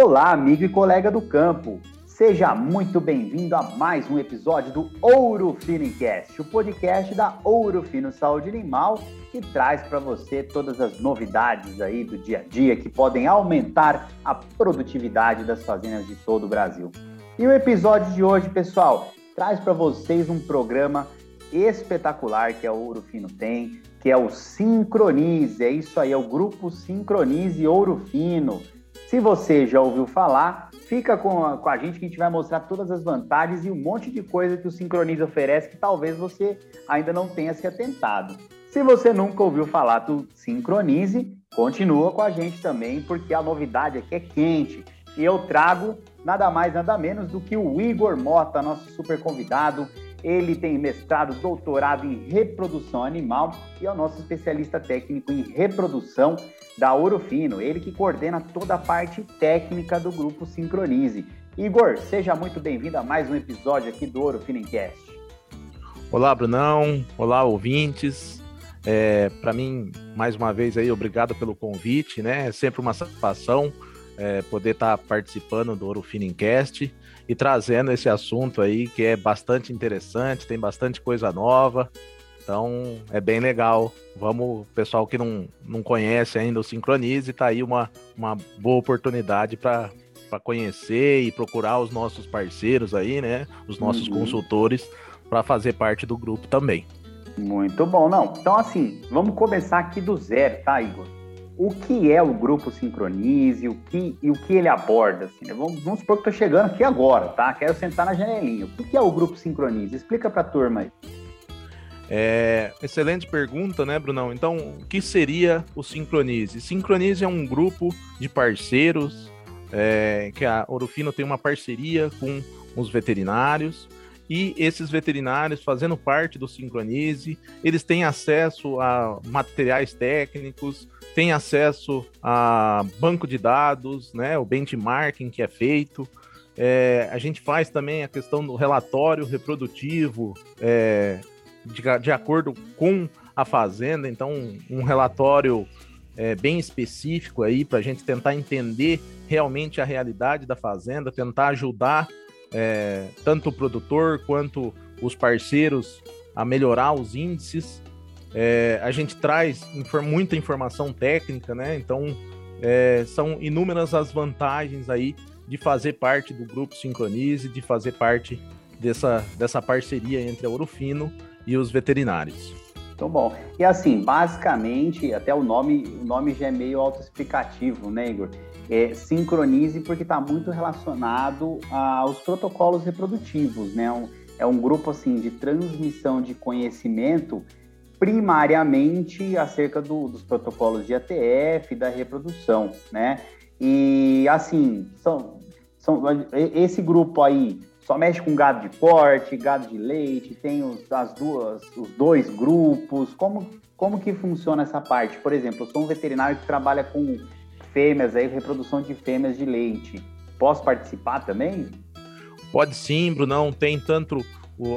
Olá, amigo e colega do campo. Seja muito bem-vindo a mais um episódio do Ouro Fino Cast, o podcast da Ouro Fino Saúde Animal, que traz para você todas as novidades aí do dia a dia que podem aumentar a produtividade das fazendas de todo o Brasil. E o episódio de hoje, pessoal, traz para vocês um programa espetacular que a Ouro Fino tem, que é o Sincronize. É isso aí, é o grupo Sincronize Ouro Fino. Se você já ouviu falar, fica com a, com a gente que a gente vai mostrar todas as vantagens e um monte de coisa que o Sincronize oferece que talvez você ainda não tenha se atentado. Se você nunca ouviu falar do Sincronize, continua com a gente também, porque a novidade aqui é quente. E eu trago nada mais, nada menos do que o Igor Mota, nosso super convidado. Ele tem mestrado, doutorado em reprodução animal e é o nosso especialista técnico em reprodução da Ouro Fino. Ele que coordena toda a parte técnica do grupo Sincronize. Igor, seja muito bem-vindo a mais um episódio aqui do Ouro Fino Cast. Olá, Brunão. Olá, ouvintes. É, Para mim, mais uma vez aí, obrigado pelo convite, né? É sempre uma satisfação é, poder estar tá participando do Ouro Finincast e trazendo esse assunto aí que é bastante interessante, tem bastante coisa nova. Então é bem legal. Vamos, pessoal que não, não conhece ainda o Sincronize, tá aí uma, uma boa oportunidade para conhecer e procurar os nossos parceiros aí, né? Os nossos uhum. consultores para fazer parte do grupo também. Muito bom, não. Então, assim, vamos começar aqui do zero, tá, Igor? o que é o grupo Sincronize o que, e o que ele aborda. Assim, né? vamos, vamos supor que estou chegando aqui agora, tá? Quero sentar na janelinha. O que é o grupo Sincronize? Explica para a turma aí. É, excelente pergunta, né, Brunão? Então, o que seria o Sincronize? Sincronize é um grupo de parceiros é, que a Orofino tem uma parceria com os veterinários e esses veterinários, fazendo parte do Sincronize, eles têm acesso a materiais técnicos, têm acesso a banco de dados, né, o benchmarking que é feito. É, a gente faz também a questão do relatório reprodutivo é, de, de, acordo com a fazenda, então um relatório é, bem específico aí para a gente tentar entender realmente a realidade da fazenda, tentar ajudar é, tanto o produtor quanto os parceiros a melhorar os índices. É, a gente traz infor muita informação técnica, né? Então é, são inúmeras as vantagens aí de fazer parte do grupo Sincronize, de fazer parte dessa, dessa parceria entre a Orofino e os veterinários. Muito bom. E assim, basicamente, até o nome, o nome já é meio autoexplicativo, né, Igor? É, sincronize porque está muito relacionado aos protocolos reprodutivos, né? É um grupo assim de transmissão de conhecimento primariamente acerca do, dos protocolos de ATF da reprodução, né? E assim, são, são esse grupo aí só mexe com gado de corte, gado de leite, tem os, as duas, os dois grupos. Como, como que funciona essa parte? Por exemplo, eu sou um veterinário que trabalha com fêmeas, aí, reprodução de fêmeas de leite. Posso participar também? Pode sim, Brunão. Tem tanto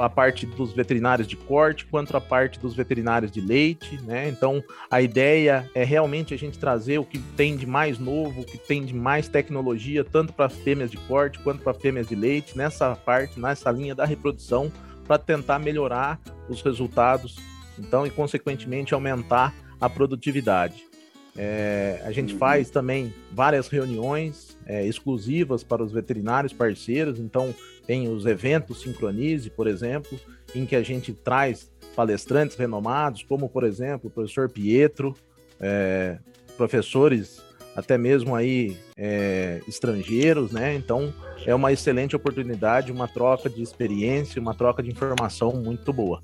a parte dos veterinários de corte quanto a parte dos veterinários de leite, né? Então a ideia é realmente a gente trazer o que tem de mais novo, o que tem de mais tecnologia, tanto para fêmeas de corte quanto para fêmeas de leite, nessa parte, nessa linha da reprodução, para tentar melhorar os resultados, então, e consequentemente aumentar a produtividade. É, a gente uhum. faz também várias reuniões é, exclusivas para os veterinários parceiros, então tem os eventos Sincronize, por exemplo, em que a gente traz palestrantes renomados, como por exemplo o professor Pietro, é, professores até mesmo aí é, estrangeiros, né? Então é uma excelente oportunidade, uma troca de experiência, uma troca de informação muito boa.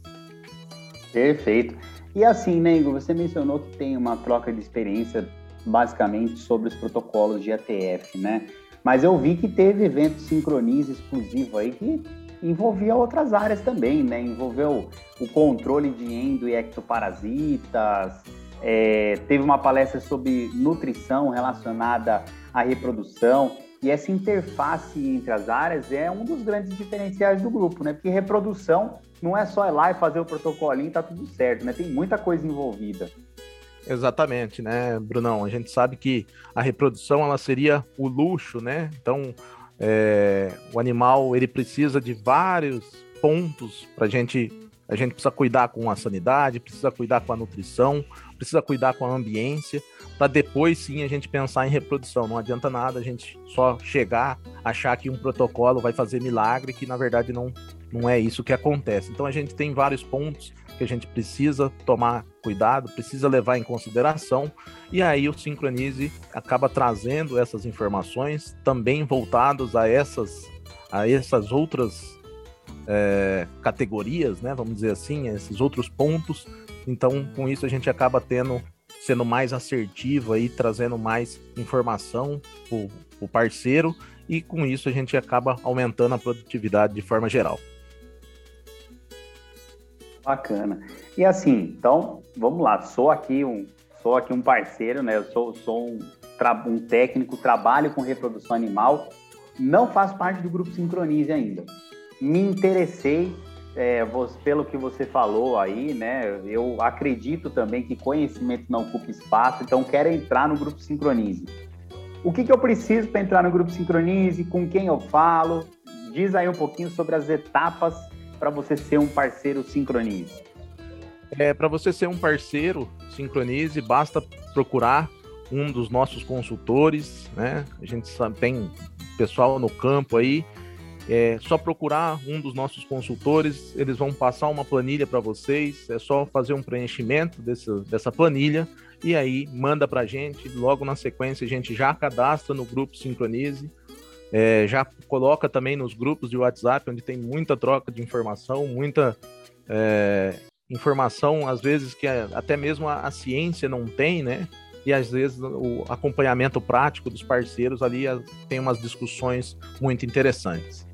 Perfeito. E assim, Nego, você mencionou que tem uma troca de experiência basicamente sobre os protocolos de ATF, né? Mas eu vi que teve evento Sincronize exclusivo aí que envolvia outras áreas também, né? Envolveu o controle de endo e ectoparasitas, é, teve uma palestra sobre nutrição relacionada à reprodução. E essa interface entre as áreas é um dos grandes diferenciais do grupo, né? Porque reprodução não é só ir lá e fazer o protocolinho e tá tudo certo, né? Tem muita coisa envolvida. Exatamente, né, Brunão? A gente sabe que a reprodução ela seria o luxo, né? Então, é, o animal ele precisa de vários pontos para gente. A gente precisa cuidar com a sanidade, precisa cuidar com a nutrição, precisa cuidar com a ambiência, para depois sim a gente pensar em reprodução. Não adianta nada a gente só chegar, achar que um protocolo vai fazer milagre, que na verdade não, não é isso que acontece. Então a gente tem vários pontos que a gente precisa tomar cuidado, precisa levar em consideração, e aí o Sincronize acaba trazendo essas informações também voltadas a essas, a essas outras é, categorias, né? Vamos dizer assim, esses outros pontos. Então, com isso a gente acaba tendo sendo mais assertivo aí, trazendo mais informação para o parceiro, e com isso a gente acaba aumentando a produtividade de forma geral. Bacana. E assim, então, vamos lá. Sou aqui um, sou aqui um parceiro, né? Eu sou, sou um, um técnico, trabalho com reprodução animal, não faço parte do grupo Sincronize ainda. Me interessei é, pelo que você falou aí, né? Eu acredito também que conhecimento não ocupa espaço, então quero entrar no grupo Sincronize. O que, que eu preciso para entrar no grupo Sincronize? Com quem eu falo? Diz aí um pouquinho sobre as etapas para você ser um parceiro Sincronize? É, para você ser um parceiro Sincronize, basta procurar um dos nossos consultores, né? A gente tem pessoal no campo aí. É só procurar um dos nossos consultores, eles vão passar uma planilha para vocês. É só fazer um preenchimento desse, dessa planilha e aí manda para a gente. Logo na sequência, a gente já cadastra no grupo Sincronize é, já coloca também nos grupos de WhatsApp, onde tem muita troca de informação, muita é, informação, às vezes, que até mesmo a, a, ciência não tem, né? E às vezes o acompanhamento prático dos parceiros ali tem umas discussões muito interessantes.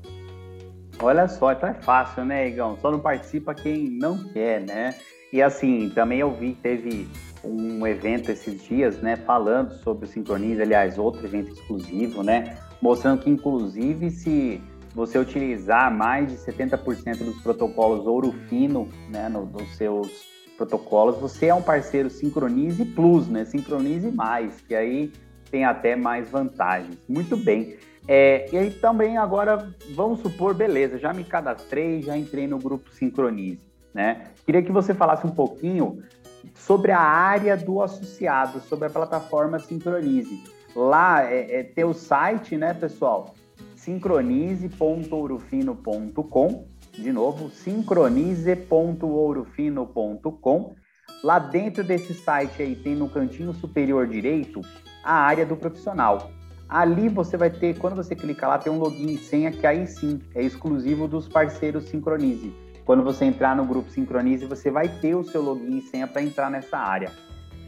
Olha só, então é fácil, né, Igão? Só não participa quem não quer, né? E assim, também eu vi que teve um evento esses dias, né, falando sobre o Sincronize, aliás, outro evento exclusivo, né, mostrando que, inclusive, se você utilizar mais de 70% dos protocolos ouro fino né, no, nos seus protocolos, você é um parceiro Sincronize Plus, né? Sincronize Mais, que aí tem até mais vantagens. Muito bem. É, e aí também agora, vamos supor, beleza, já me cadastrei, já entrei no grupo Sincronize, né? Queria que você falasse um pouquinho sobre a área do associado, sobre a plataforma Sincronize. Lá é, é ter o site, né, pessoal? sincronize.ourofino.com. De novo, sincronize.ourofino.com. Lá dentro desse site aí tem no cantinho superior direito a área do profissional. Ali você vai ter, quando você clicar lá, tem um login e senha que aí sim é exclusivo dos parceiros Sincronize. Quando você entrar no grupo Sincronize, você vai ter o seu login e senha para entrar nessa área.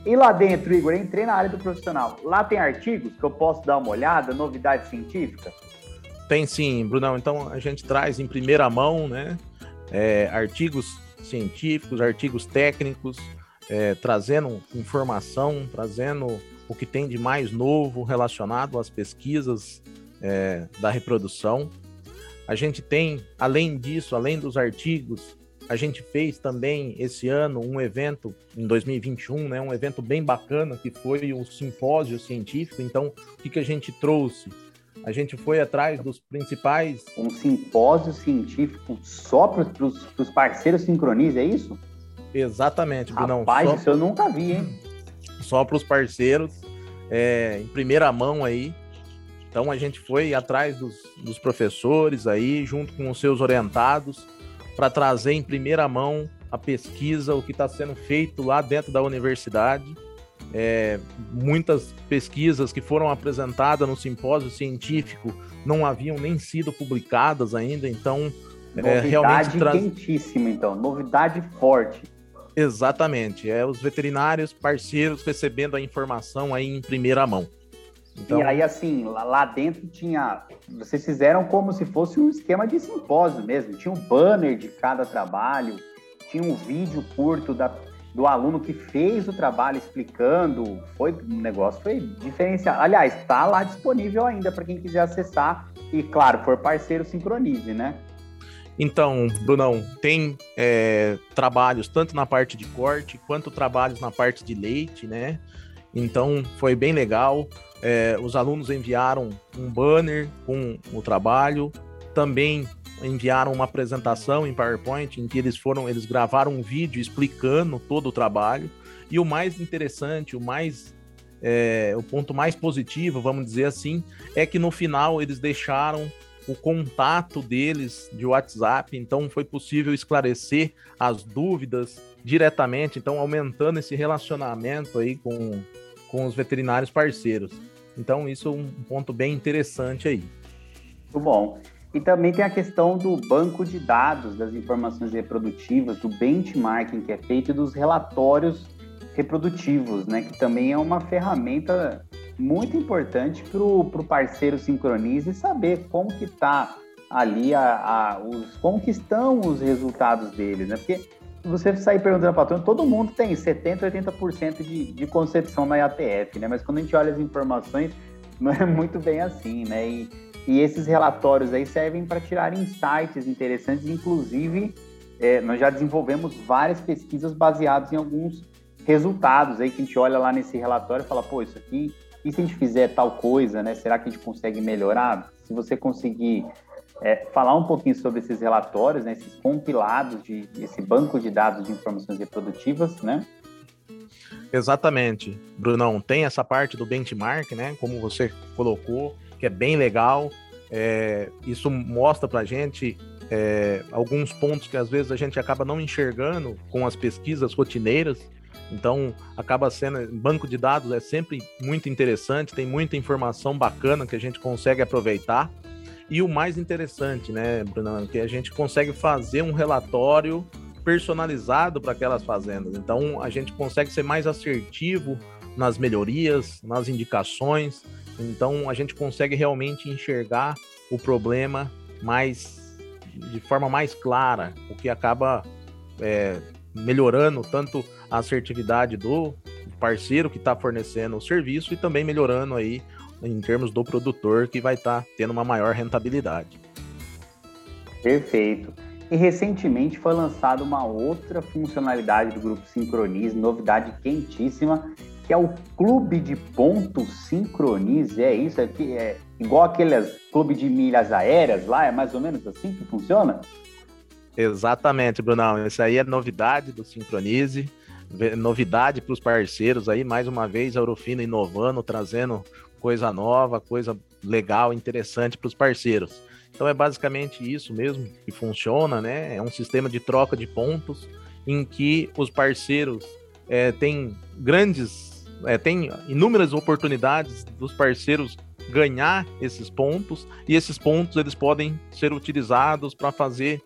E lá dentro, Igor, entrei na área do profissional. Lá tem artigos que eu posso dar uma olhada, novidade científica? Tem sim, Brunão. Então a gente traz em primeira mão, né? É, artigos científicos, artigos técnicos, é, trazendo informação, trazendo o que tem de mais novo relacionado às pesquisas é, da reprodução. A gente tem, além disso, além dos artigos, a gente fez também esse ano um evento, em 2021, né, um evento bem bacana, que foi um simpósio científico. Então, o que, que a gente trouxe? A gente foi atrás dos principais. Um simpósio científico só para os parceiros Sincronize, é isso? Exatamente, Brunão. Rapaz, só... isso eu nunca vi, hein? Só para os parceiros, é, em primeira mão aí. Então a gente foi atrás dos, dos professores aí, junto com os seus orientados, para trazer em primeira mão a pesquisa, o que está sendo feito lá dentro da universidade. É, muitas pesquisas que foram apresentadas no simpósio científico não haviam nem sido publicadas ainda, então é, realmente traz... quentíssima, então, novidade forte. Exatamente, é os veterinários parceiros recebendo a informação aí em primeira mão. Então... E aí, assim, lá, lá, dentro tinha. Vocês fizeram como se fosse um esquema de simpósio mesmo. Tinha um banner de cada trabalho, tinha um vídeo curto da, do aluno que fez o trabalho explicando. Foi um negócio foi diferenciado. Aliás, está lá disponível ainda para quem quiser acessar. E, claro, for parceiro, sincronize, né? Então, Brunão, tem é, trabalhos tanto na parte de corte quanto trabalhos na parte de leite, né? Então, foi bem legal. É, os alunos enviaram um banner com o trabalho, também enviaram uma apresentação em PowerPoint em que eles foram, eles gravaram um vídeo explicando todo o trabalho. E o mais interessante, o mais é, o ponto mais positivo, vamos dizer assim, é que no final eles deixaram o contato deles de WhatsApp, então foi possível esclarecer as dúvidas diretamente, então aumentando esse relacionamento aí com, com os veterinários parceiros. Então isso é um ponto bem interessante aí. Muito bom. E também tem a questão do banco de dados das informações reprodutivas, do benchmarking que é feito e dos relatórios reprodutivos, né? Que também é uma ferramenta muito importante para o parceiro sincronize saber como que está ali a, a, os, como que estão os resultados deles, né? Porque você sair perguntando para todo todo mundo tem 70, 80% de, de concepção na IATF, né? Mas quando a gente olha as informações, não é muito bem assim, né? E, e esses relatórios aí servem para tirar insights interessantes, inclusive é, nós já desenvolvemos várias pesquisas baseadas em alguns resultados aí que a gente olha lá nesse relatório e fala, pô, isso aqui, e se a gente fizer tal coisa, né? Será que a gente consegue melhorar? Se você conseguir é, falar um pouquinho sobre esses relatórios, né, esses compilados de esse banco de dados de informações reprodutivas, né? Exatamente, Brunão. Tem essa parte do benchmark, né? Como você colocou, que é bem legal. É, isso mostra para gente é, alguns pontos que às vezes a gente acaba não enxergando com as pesquisas rotineiras. Então, acaba sendo. Banco de dados é sempre muito interessante, tem muita informação bacana que a gente consegue aproveitar. E o mais interessante, né, Bruno, que a gente consegue fazer um relatório personalizado para aquelas fazendas. Então, a gente consegue ser mais assertivo nas melhorias, nas indicações. Então, a gente consegue realmente enxergar o problema mais de forma mais clara, o que acaba é, melhorando tanto a assertividade do parceiro que está fornecendo o serviço e também melhorando aí em termos do produtor que vai estar tá tendo uma maior rentabilidade. Perfeito. E recentemente foi lançada uma outra funcionalidade do grupo Sincronize, novidade quentíssima, que é o clube de pontos Sincronize. É isso? É, é igual aqueles clube de milhas aéreas lá? É mais ou menos assim que funciona? Exatamente, Brunão. Isso aí é novidade do Sincronize, novidade para os parceiros aí, mais uma vez, a Eurofino inovando, trazendo coisa nova, coisa legal, interessante para os parceiros. Então é basicamente isso mesmo que funciona, né? É um sistema de troca de pontos em que os parceiros é, têm grandes, é, tem inúmeras oportunidades dos parceiros ganhar esses pontos e esses pontos eles podem ser utilizados para fazer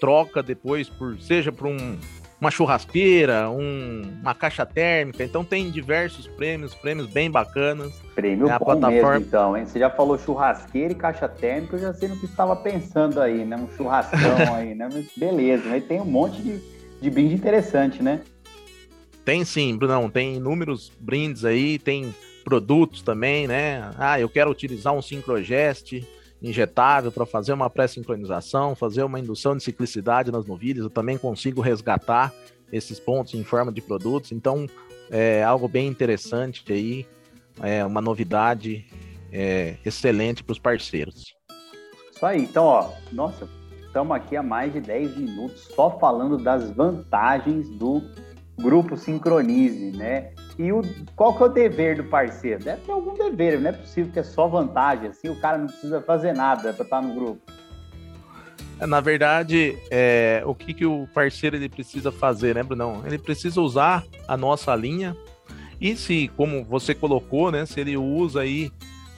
troca depois por seja por um, uma churrasqueira, um, uma caixa térmica. Então tem diversos prêmios, prêmios bem bacanas. Prêmio é, a plataforma... mesmo, então, hein? Você já falou churrasqueira e caixa térmica, eu já sei no que estava pensando aí, né? Um churrascão aí, né? Mas beleza, mas tem um monte de, de brinde interessante, né? Tem sim, Brunão, tem inúmeros brindes aí, tem produtos também, né? Ah, eu quero utilizar um Syncrogest, injetável para fazer uma pré-sincronização, fazer uma indução de ciclicidade nas novilhas, eu também consigo resgatar esses pontos em forma de produtos. Então, é algo bem interessante aí, é uma novidade é, excelente para os parceiros. Isso aí. Então, ó, nossa, estamos aqui há mais de 10 minutos só falando das vantagens do grupo Sincronize, né? E o, qual que é o dever do parceiro? Deve ter algum dever, não é possível que é só vantagem, assim, o cara não precisa fazer nada para estar no grupo. É, na verdade, é, o que, que o parceiro ele precisa fazer, né, Brunão? Ele precisa usar a nossa linha e se, como você colocou, né, se ele usa aí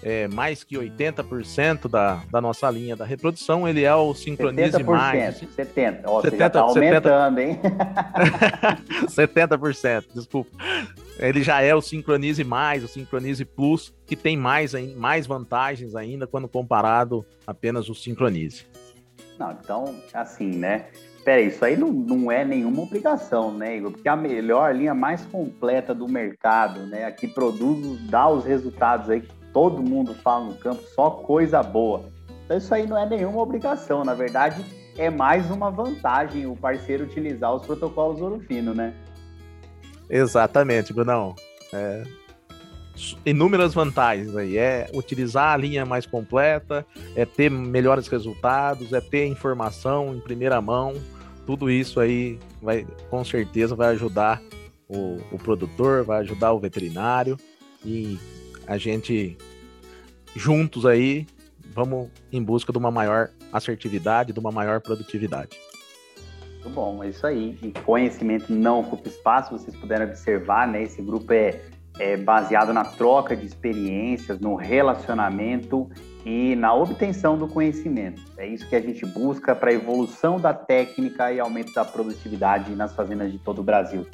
é, mais que 80% da, da nossa linha da reprodução, ele é o Sincronize 70%, mais. 70%. Ó, 70, você já tá aumentando, 70, hein? 70%, desculpa. Ele já é o Sincronize mais, o Sincronize Plus, que tem mais, mais vantagens ainda quando comparado apenas o Sincronize. Não, então, assim, né? Pera, isso aí não, não é nenhuma obrigação, né, Igor? Porque a melhor linha mais completa do mercado, né? A que produz, dá os resultados aí que todo mundo fala no campo, só coisa boa. Então isso aí não é nenhuma obrigação, na verdade, é mais uma vantagem o parceiro utilizar os protocolos ouro fino, né? Exatamente, Brunão. É, inúmeras vantagens aí. É utilizar a linha mais completa, é ter melhores resultados, é ter informação em primeira mão. Tudo isso aí vai, com certeza, vai ajudar o, o produtor, vai ajudar o veterinário e a gente juntos aí vamos em busca de uma maior assertividade, de uma maior produtividade. Muito bom, é isso aí. E conhecimento não ocupa espaço, vocês puderam observar, né? Esse grupo é é, baseado na troca de experiências, no relacionamento e na obtenção do conhecimento. É isso que a gente busca para a evolução da técnica e aumento da produtividade nas fazendas de todo o Brasil.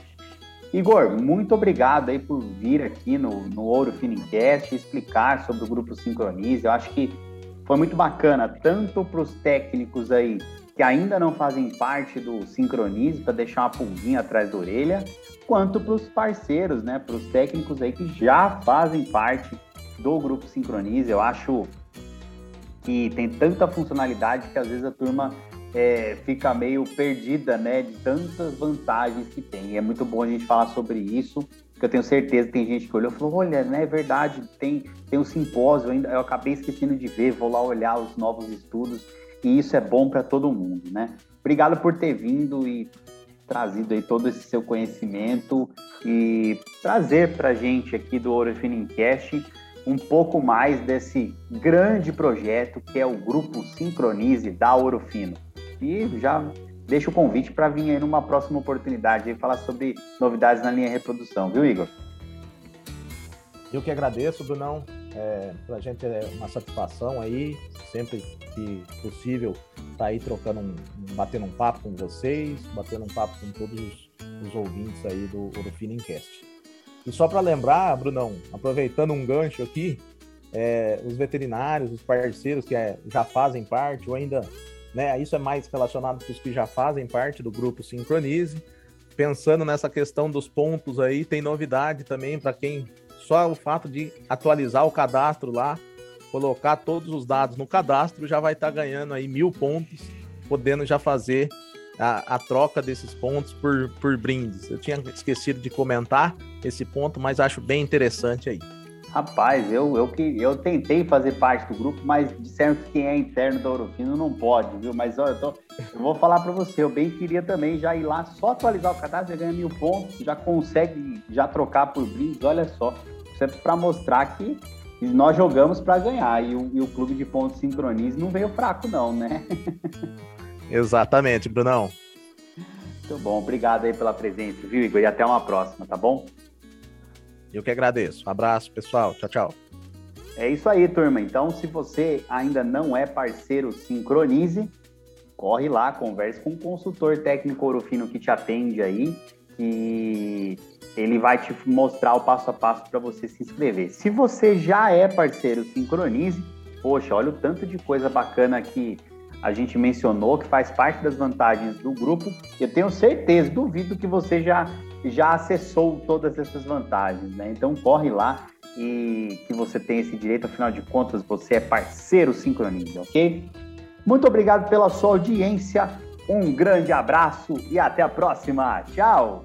Igor, muito obrigado aí por vir aqui no, no Ouro Finincast explicar sobre o Grupo Sincronize. Eu acho que foi muito bacana, tanto para os técnicos aí que ainda não fazem parte do Sincronize, para deixar uma pulguinha atrás da orelha, quanto para os parceiros, né, para os técnicos aí que já fazem parte do grupo Sincronize. Eu acho que tem tanta funcionalidade que às vezes a turma é, fica meio perdida, né, de tantas vantagens que tem. E é muito bom a gente falar sobre isso, porque eu tenho certeza que tem gente que olhou e falou, olha, né, é verdade, tem, tem um simpósio ainda, eu acabei esquecendo de ver, vou lá olhar os novos estudos, e isso é bom para todo mundo, né? Obrigado por ter vindo e trazido aí todo esse seu conhecimento e trazer para gente aqui do Ouro Finincast um pouco mais desse grande projeto que é o Grupo Sincronize da Ouro Fino. E já deixo o convite para vir aí numa próxima oportunidade e falar sobre novidades na linha reprodução, viu, Igor? Eu que agradeço, Brunão. É, para a gente é uma satisfação aí, sempre que possível, tá aí trocando um, batendo um papo com vocês, batendo um papo com todos os, os ouvintes aí do Orofino Incast. E só para lembrar, Brunão, aproveitando um gancho aqui, é, os veterinários, os parceiros que é, já fazem parte, ou ainda, né, isso é mais relacionado com os que já fazem parte do grupo Sincronize. Pensando nessa questão dos pontos aí, tem novidade também para quem só o fato de atualizar o cadastro lá, colocar todos os dados no cadastro, já vai estar tá ganhando aí mil pontos, podendo já fazer a, a, troca desses pontos por, por brindes. Eu tinha esquecido de comentar esse ponto, mas acho bem interessante aí. Rapaz, eu, eu, eu tentei fazer parte do grupo, mas disseram que quem é interno da Orofino não pode, viu? Mas olha, eu, tô, eu vou falar para você, eu bem queria também já ir lá, só atualizar o cadastro, já ganha mil pontos, já consegue já trocar por brindes, olha só. Isso é para mostrar que nós jogamos para ganhar e o, e o, clube de pontos sincronize não veio fraco não, né? Exatamente, Brunão. Muito bom, obrigado aí pela presença, viu, Igor? E até uma próxima, tá bom? Eu que agradeço. Um abraço, pessoal. Tchau, tchau. É isso aí, turma. Então, se você ainda não é parceiro Sincronize, corre lá, converse com o consultor técnico Orofino que te atende aí, que ele vai te mostrar o passo a passo para você se inscrever. Se você já é parceiro Sincronize, poxa, olha o tanto de coisa bacana que a gente mencionou, que faz parte das vantagens do grupo. Eu tenho certeza, duvido que você já, já acessou todas essas vantagens, né? Então corre lá e que você tem esse direito, afinal de contas, você é parceiro Sincronize, ok? Muito obrigado pela sua audiência, um grande abraço e até a próxima. Tchau!